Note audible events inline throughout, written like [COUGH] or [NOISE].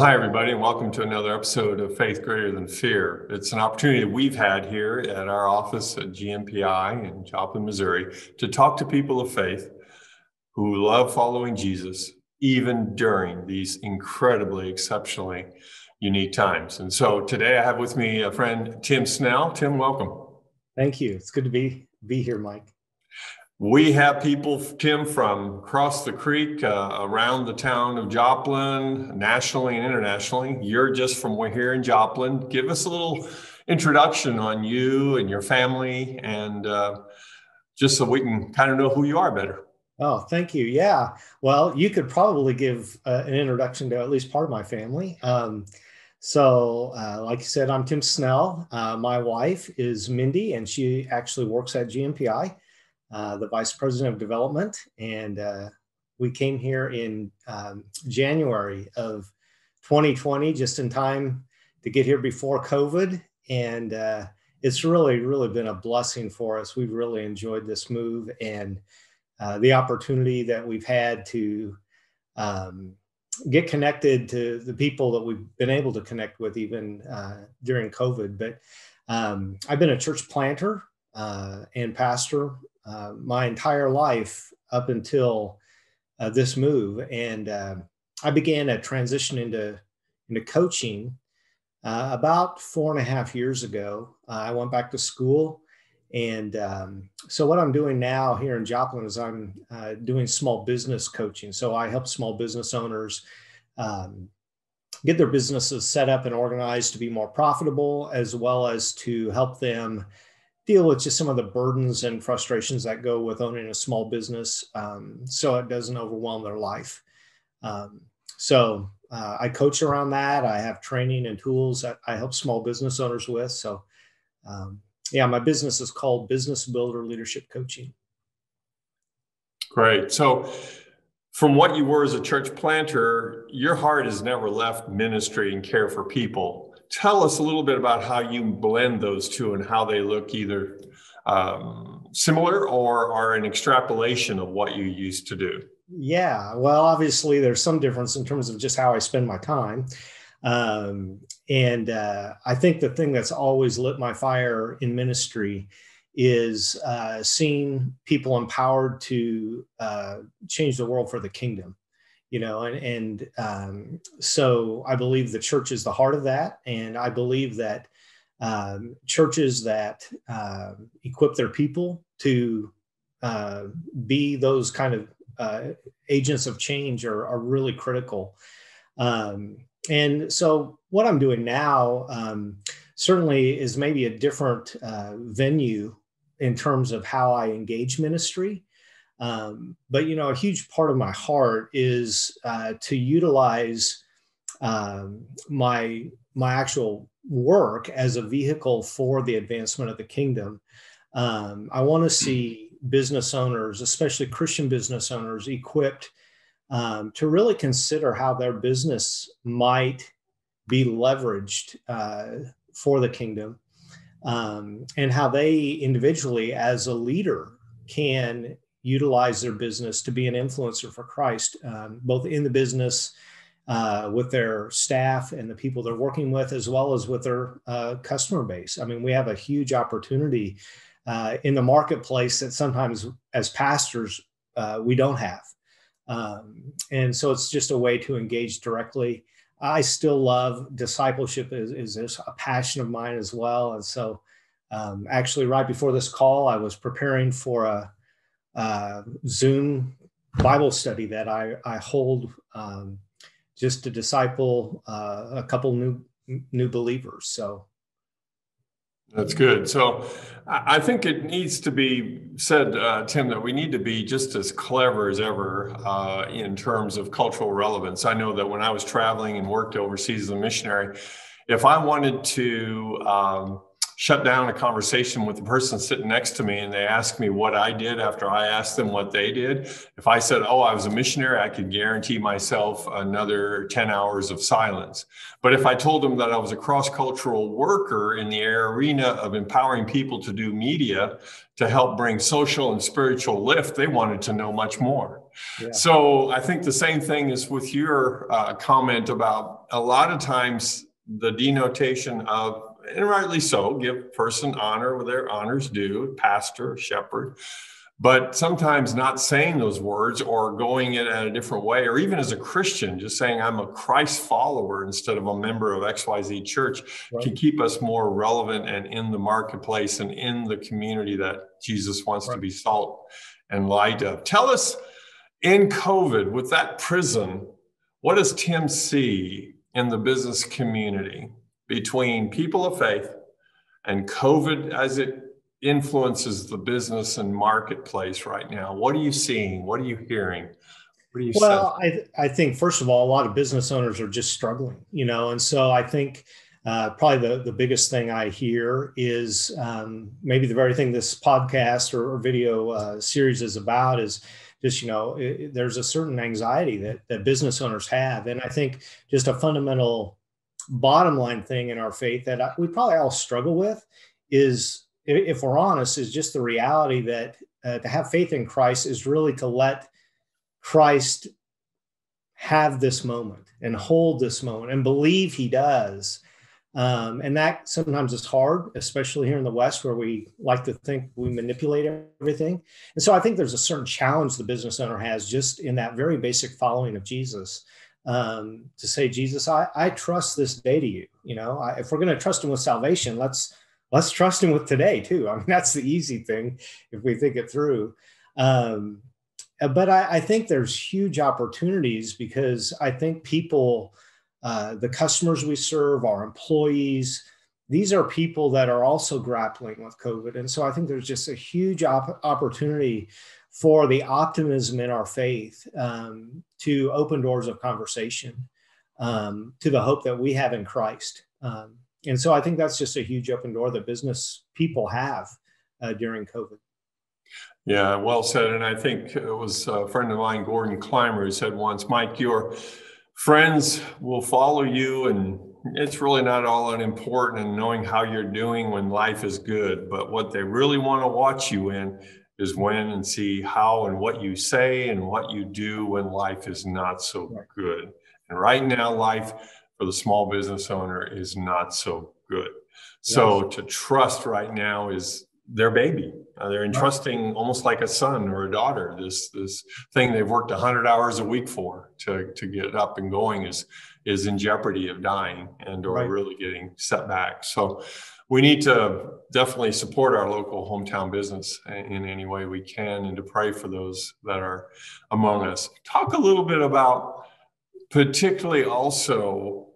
Hi, everybody, and welcome to another episode of Faith Greater Than Fear. It's an opportunity we've had here at our office at GMPI in Joplin, Missouri, to talk to people of faith who love following Jesus, even during these incredibly, exceptionally unique times. And so today I have with me a friend, Tim Snell. Tim, welcome. Thank you. It's good to be be here, Mike. We have people, Tim, from across the creek, uh, around the town of Joplin, nationally and internationally. You're just from here in Joplin. Give us a little introduction on you and your family, and uh, just so we can kind of know who you are better. Oh, thank you. Yeah. Well, you could probably give uh, an introduction to at least part of my family. Um, so, uh, like you said, I'm Tim Snell. Uh, my wife is Mindy, and she actually works at GMPI. Uh, the vice president of development, and uh, we came here in um, January of 2020, just in time to get here before COVID. And uh, it's really, really been a blessing for us. We've really enjoyed this move and uh, the opportunity that we've had to um, get connected to the people that we've been able to connect with even uh, during COVID. But um, I've been a church planter uh, and pastor uh, my entire life up until uh, this move. And uh, I began a transition into, into coaching uh, about four and a half years ago. Uh, I went back to school. And um, so, what I'm doing now here in Joplin is I'm doing small business coaching. So, I help small business owners um, get their businesses set up and organized to be more profitable, as well as to help them deal with just some of the burdens and frustrations that go with owning a small business um, so it doesn't overwhelm their life. Um, so uh, I coach around that. I have training and tools that I help small business owners with. So, um, yeah, my business is called Business Builder Leadership Coaching. Great. So, from what you were as a church planter, your heart has never left ministry and care for people tell us a little bit about how you blend those two and how they look either um, similar or are an extrapolation of what you used to do. Yeah, well, obviously, there's some difference in terms of just how I spend my time. Um, and uh, I think the thing that's always lit my fire in ministry is uh, seeing people empowered to uh, change the world for the kingdom you know and and um, so i believe the church is the heart of that. And i believe that um, churches that uh, equip their people to uh, be those kind of uh, agents of change are, are really critical. Um, and so what i'm doing now um, certainly is maybe a different uh, venue in terms of how i engage ministry. Um, but you know, a huge part of my heart is uh, to utilize um, my my actual work as a vehicle for the advancement of the kingdom. Um, I want to see business owners, especially Christian business owners, equipped um, to really consider how their business might be leveraged uh, for the kingdom um, and how they individually, as a leader, can utilize their business to be an influencer for Christ, um, both in the business, uh, with their staff and the people they're working with, as well as with their uh, customer base. I mean, we have a huge opportunity uh, in the marketplace that sometimes, as pastors, uh, we don't have. Um, and so it's just a way to engage directly. I still love discipleship is, is a passion of mine as well. And so um, actually right before this call, I was preparing for a, uh, Zoom Bible study that I, I hold um, just to disciple uh, a couple new new believers. So that's good. So I think it needs to be said, uh, Tim, that we need to be just as clever as ever uh, in terms of cultural relevance. I know that when I was traveling and worked overseas as a missionary, if I wanted to um, shut down a conversation with the person sitting next to me and they ask me what I did after I asked them what they did. If I said, Oh, I was a missionary, I could guarantee myself another 10 hours of silence. But if I told them that I was a cross cultural worker in the arena of empowering people to do media to help bring social and spiritual lift, they wanted to know much more. Yeah. So I think the same thing is with your uh, comment about a lot of times the denotation of and rightly so, give person honor where their honors due, pastor, shepherd. But sometimes not saying those words or going it in a different way, or even as a Christian, just saying I'm a Christ follower instead of a member of XYZ church right. can keep us more relevant and in the marketplace and in the community that Jesus wants right. to be salt and light of. Tell us in COVID, with that prison, what does Tim see in the business community? Between people of faith and COVID as it influences the business and marketplace right now? What are you seeing? What are you hearing? What are you well, I, I think, first of all, a lot of business owners are just struggling, you know, and so I think uh, probably the, the biggest thing I hear is um, maybe the very thing this podcast or, or video uh, series is about is just you know it, there's a certain anxiety that, that business owners have and i think just a fundamental bottom line thing in our faith that we probably all struggle with is, if we're honest, is just the reality that uh, to have faith in Christ is really to let Christ have this moment and hold this moment and believe he does. Um, and that sometimes is hard, especially here in the West, where we like to think we manipulate everything. And so I think there's a certain challenge the business owner has just in that very basic following of Jesus um, to say, Jesus, I, I trust this day to you. You know, I, if we're going to trust him with salvation, let's let's trust him with today too. I mean, [LAUGHS] that's the easy thing if we think it through. Um, but I, I think there's huge opportunities because I think people, uh, the customers we serve, our employees, these are people that are also grappling with COVID. And so I think there's just a huge op- opportunity for the optimism in our faith um, to open doors of conversation um, to the hope that we have in Christ. Um, and so I think that's just a huge open door that business people have uh, during COVID. Yeah, well said. And I think it was a friend of mine, Gordon Clymer, who said once, Mike, your friends will follow you and it's really not all that important in knowing how you're doing when life is good, but what they really want to watch you in is when and see how and what you say and what you do when life is not so good. And right now, life for the small business owner is not so good. So yes. to trust right now is their baby. Uh, they're entrusting almost like a son or a daughter. This this thing they've worked 100 hours a week for to to get up and going is is in jeopardy of dying and or right. really getting set back. So we need to definitely support our local hometown business in any way we can and to pray for those that are among us. Talk a little bit about particularly also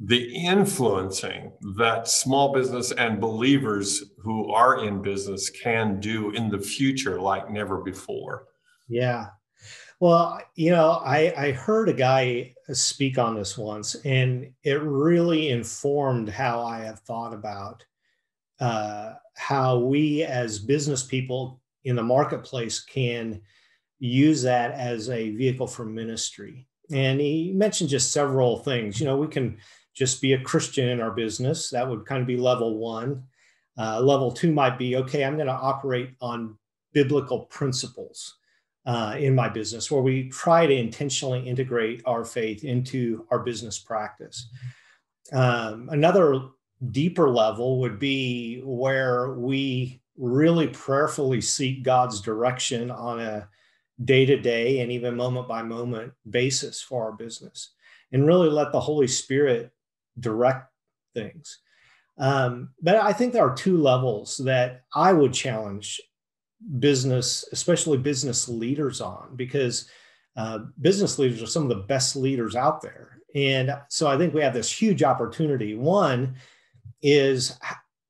the influencing that small business and believers who are in business can do in the future like never before. Yeah. Well, you know, I, I heard a guy speak on this once, and it really informed how I have thought about uh, how we as business people in the marketplace can use that as a vehicle for ministry. And he mentioned just several things. You know, we can just be a Christian in our business. That would kind of be level one. Uh, level two might be okay, I'm going to operate on biblical principles uh, in my business, where we try to intentionally integrate our faith into our business practice. Um, another deeper level would be where we really prayerfully seek God's direction on a day to day and even moment by moment basis for our business and really let the Holy Spirit direct things. Um, but I think there are two levels that I would challenge business, especially business leaders on, because uh, business leaders are some of the best leaders out there. And so I think we have this huge opportunity. One is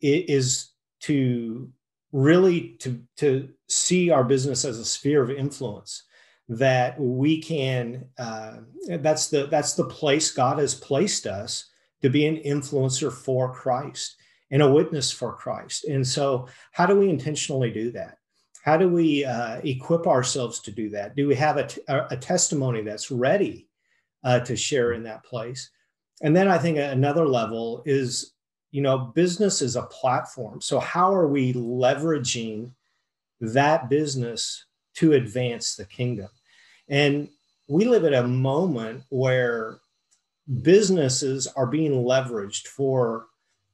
is to really to to see our business as a sphere of influence that we can uh, that's the that's the place god has placed us to be an influencer for christ and a witness for Christ. And so, how do we intentionally do that? How do we uh, equip ourselves to do that? Do we have a, t- a testimony that's ready uh, to share in that place? And then I think another level is, you know, business is a platform. So, how are we leveraging that business to advance the kingdom? And we live at a moment where businesses are being leveraged for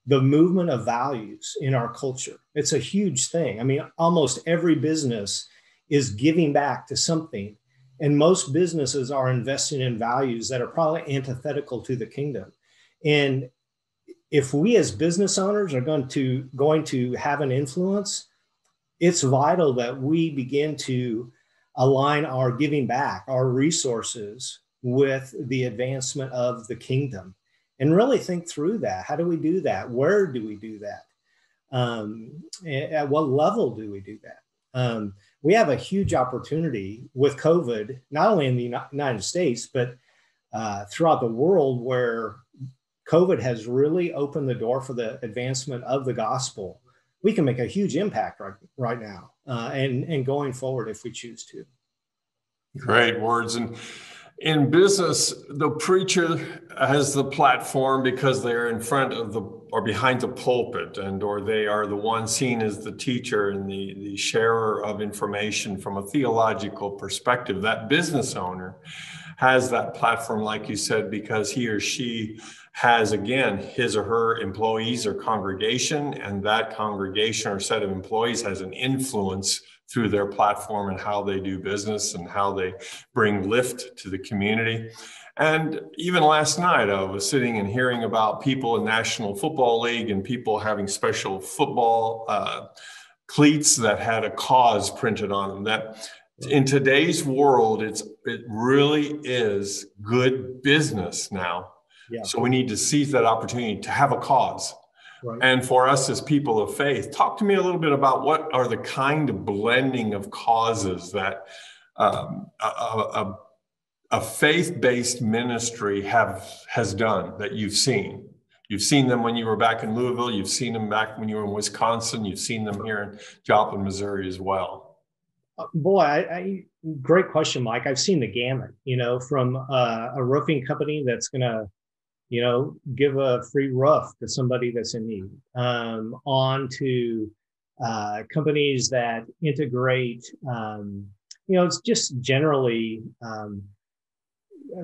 the movement of values in our culture. It's a huge thing. I mean, almost every business is giving back to something. And most businesses are investing in values that are probably antithetical to the kingdom. And if we as business owners are going to going to have an influence, it's vital that we begin to align our giving back, our resources with the advancement of the kingdom and really think through that. How do we do that? Where do we do that? Um, at what level do we do that? Um, we have a huge opportunity with COVID, not only in the United States, but uh, throughout the world, where COVID has really opened the door for the advancement of the gospel. We can make a huge impact right, right now uh, and, and going forward if we choose to. Great words. And in business, the preacher has the platform because they're in front of the or behind the pulpit and or they are the one seen as the teacher and the, the sharer of information from a theological perspective. That business owner has that platform, like you said, because he or she has again his or her employees or congregation, and that congregation or set of employees has an influence through their platform and how they do business and how they bring lift to the community. And even last night, I was sitting and hearing about people in National Football League and people having special football uh, cleats that had a cause printed on them. That in today's world, it's it really is good business now. Yeah. So we need to seize that opportunity to have a cause Right. And for us as people of faith, talk to me a little bit about what are the kind of blending of causes that um, a, a, a faith-based ministry have has done that you've seen. You've seen them when you were back in Louisville. You've seen them back when you were in Wisconsin. You've seen them here in Joplin, Missouri, as well. Uh, boy, I, I, great question, Mike. I've seen the gamut. You know, from uh, a roofing company that's going to you know, give a free roof to somebody that's in need, um, on to uh, companies that integrate, um, you know, it's just generally um,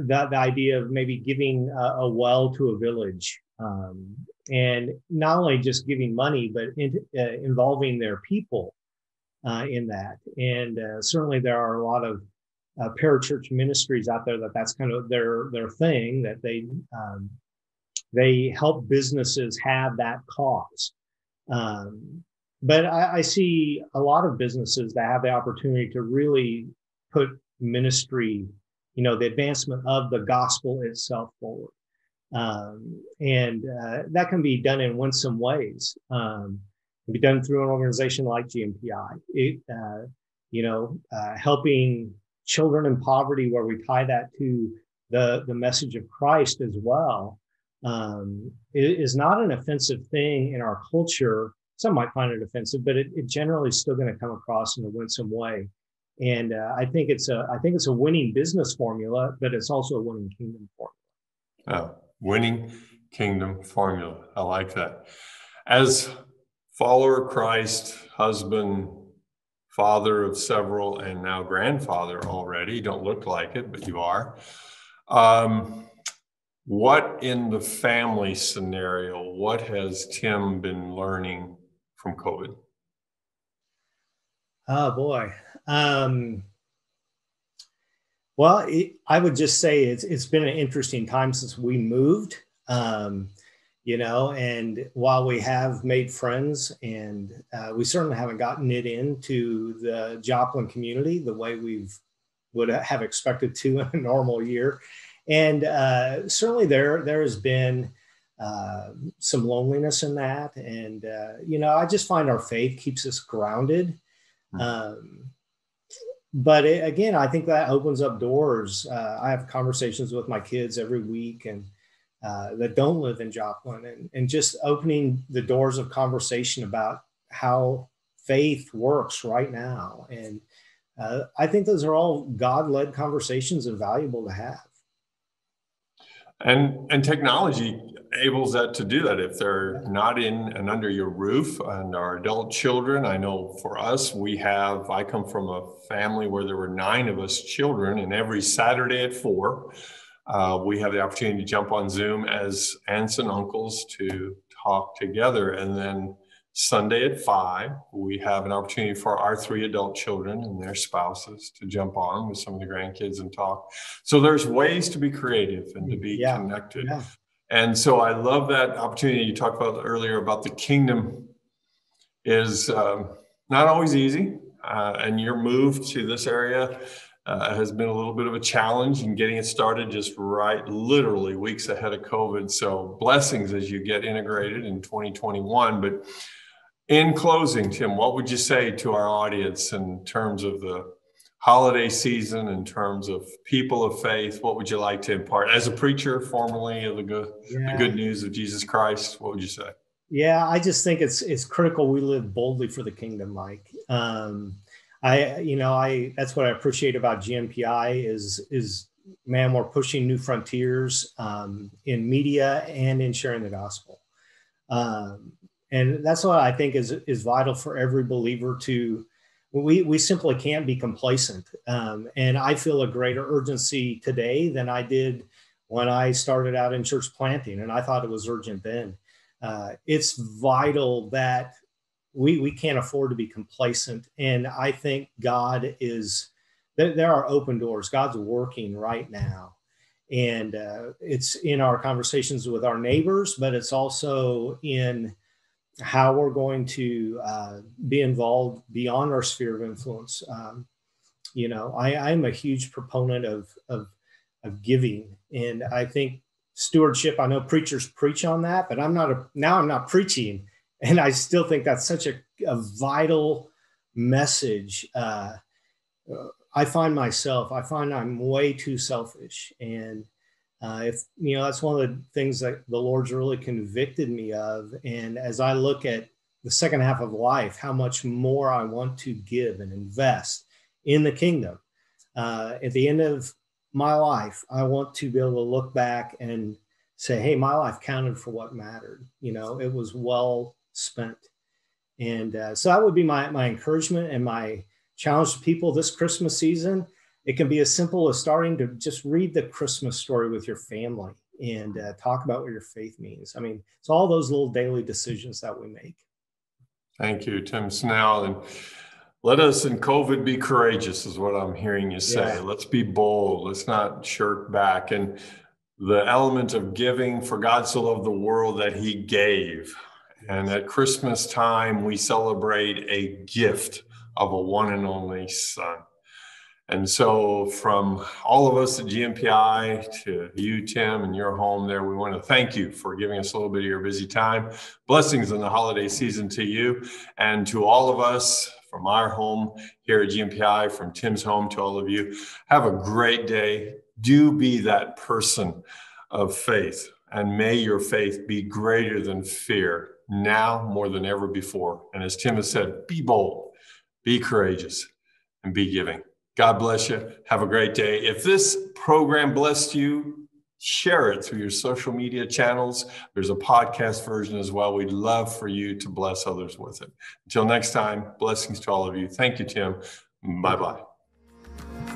the, the idea of maybe giving a, a well to a village. Um, and not only just giving money, but in, uh, involving their people uh, in that. And uh, certainly there are a lot of uh, parachurch ministries out there that that's kind of their their thing that they um, they help businesses have that cause. Um, but I, I, see a lot of businesses that have the opportunity to really put ministry, you know, the advancement of the gospel itself forward. Um, and uh, that can be done in winsome ways. Um, can be done through an organization like GMPI. It, uh, you know, uh, helping children in poverty, where we tie that to the the message of Christ as well um, is not an offensive thing in our culture. Some might find it offensive, but it, it generally is still going to come across in a winsome way. And uh, I think it's a I think it's a winning business formula, but it's also a winning kingdom formula. Oh, winning kingdom formula. I like that. As follower Christ, husband, father of several, and now grandfather already. don't look like it, but you are. Um, what in the family scenario, what has Tim been learning from COVID? Oh boy. Um, well, it, I would just say it's it's been an interesting time since we moved. Um, you know, and while we have made friends, and uh, we certainly haven't gotten it into the Joplin community the way we've would have expected to [LAUGHS] in a normal year. And uh, certainly there there has been uh, some loneliness in that, and uh, you know I just find our faith keeps us grounded. Hmm. Um, but it, again, I think that opens up doors. Uh, I have conversations with my kids every week, and uh, that don't live in Joplin and, and just opening the doors of conversation about how faith works right now. And uh, I think those are all God led conversations and valuable to have. And, and technology enables that to do that if they're not in and under your roof and our adult children i know for us we have i come from a family where there were nine of us children and every saturday at four uh, we have the opportunity to jump on zoom as aunts and uncles to talk together and then Sunday at five, we have an opportunity for our three adult children and their spouses to jump on with some of the grandkids and talk. So there's ways to be creative and to be yeah. connected. Yeah. And so I love that opportunity you talked about earlier about the kingdom is um, not always easy. Uh, and your move to this area uh, has been a little bit of a challenge in getting it started just right, literally weeks ahead of COVID. So blessings as you get integrated in 2021. But in closing, Tim, what would you say to our audience in terms of the holiday season in terms of people of faith what would you like to impart as a preacher formerly of the good yeah. the good news of jesus christ what would you say yeah i just think it's it's critical we live boldly for the kingdom mike um i you know i that's what i appreciate about gmpi is is man we're pushing new frontiers um, in media and in sharing the gospel um, and that's what i think is is vital for every believer to we, we simply can't be complacent. Um, and I feel a greater urgency today than I did when I started out in church planting, and I thought it was urgent then. Uh, it's vital that we, we can't afford to be complacent. And I think God is, there, there are open doors. God's working right now. And uh, it's in our conversations with our neighbors, but it's also in how we're going to uh, be involved beyond our sphere of influence. Um, you know, I, I'm a huge proponent of, of, of giving, and I think stewardship. I know preachers preach on that, but I'm not a now. I'm not preaching, and I still think that's such a, a vital message. Uh, I find myself. I find I'm way too selfish, and uh, if you know, that's one of the things that the Lord's really convicted me of. And as I look at the second half of life, how much more I want to give and invest in the kingdom. Uh, at the end of my life, I want to be able to look back and say, "Hey, my life counted for what mattered. You know, it was well spent." And uh, so that would be my my encouragement and my challenge to people this Christmas season it can be as simple as starting to just read the Christmas story with your family and uh, talk about what your faith means. I mean, it's all those little daily decisions that we make. Thank you, Tim Snell. And let us in COVID be courageous, is what I'm hearing you say. Yeah. Let's be bold. Let's not shirk back. And the element of giving for God so loved the world that he gave. And at Christmas time, we celebrate a gift of a one and only son. And so, from all of us at GMPI to you, Tim, and your home there, we want to thank you for giving us a little bit of your busy time. Blessings in the holiday season to you and to all of us from our home here at GMPI, from Tim's home to all of you. Have a great day. Do be that person of faith, and may your faith be greater than fear now more than ever before. And as Tim has said, be bold, be courageous, and be giving. God bless you. Have a great day. If this program blessed you, share it through your social media channels. There's a podcast version as well. We'd love for you to bless others with it. Until next time, blessings to all of you. Thank you, Tim. Bye bye.